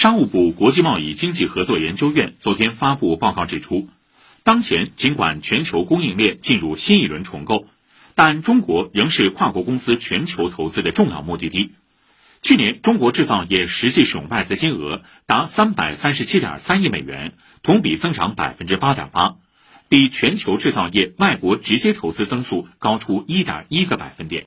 商务部国际贸易经济合作研究院昨天发布报告指出当前尽管全球供应链进入新一轮重构但中国仍是跨国公司全球投资的重要目的地。去年中国制造业实际使用外资金额达三百三十七点三亿美元同比增长百分之八点八比全球制造业外国直接投资增速高出一点一个百分点。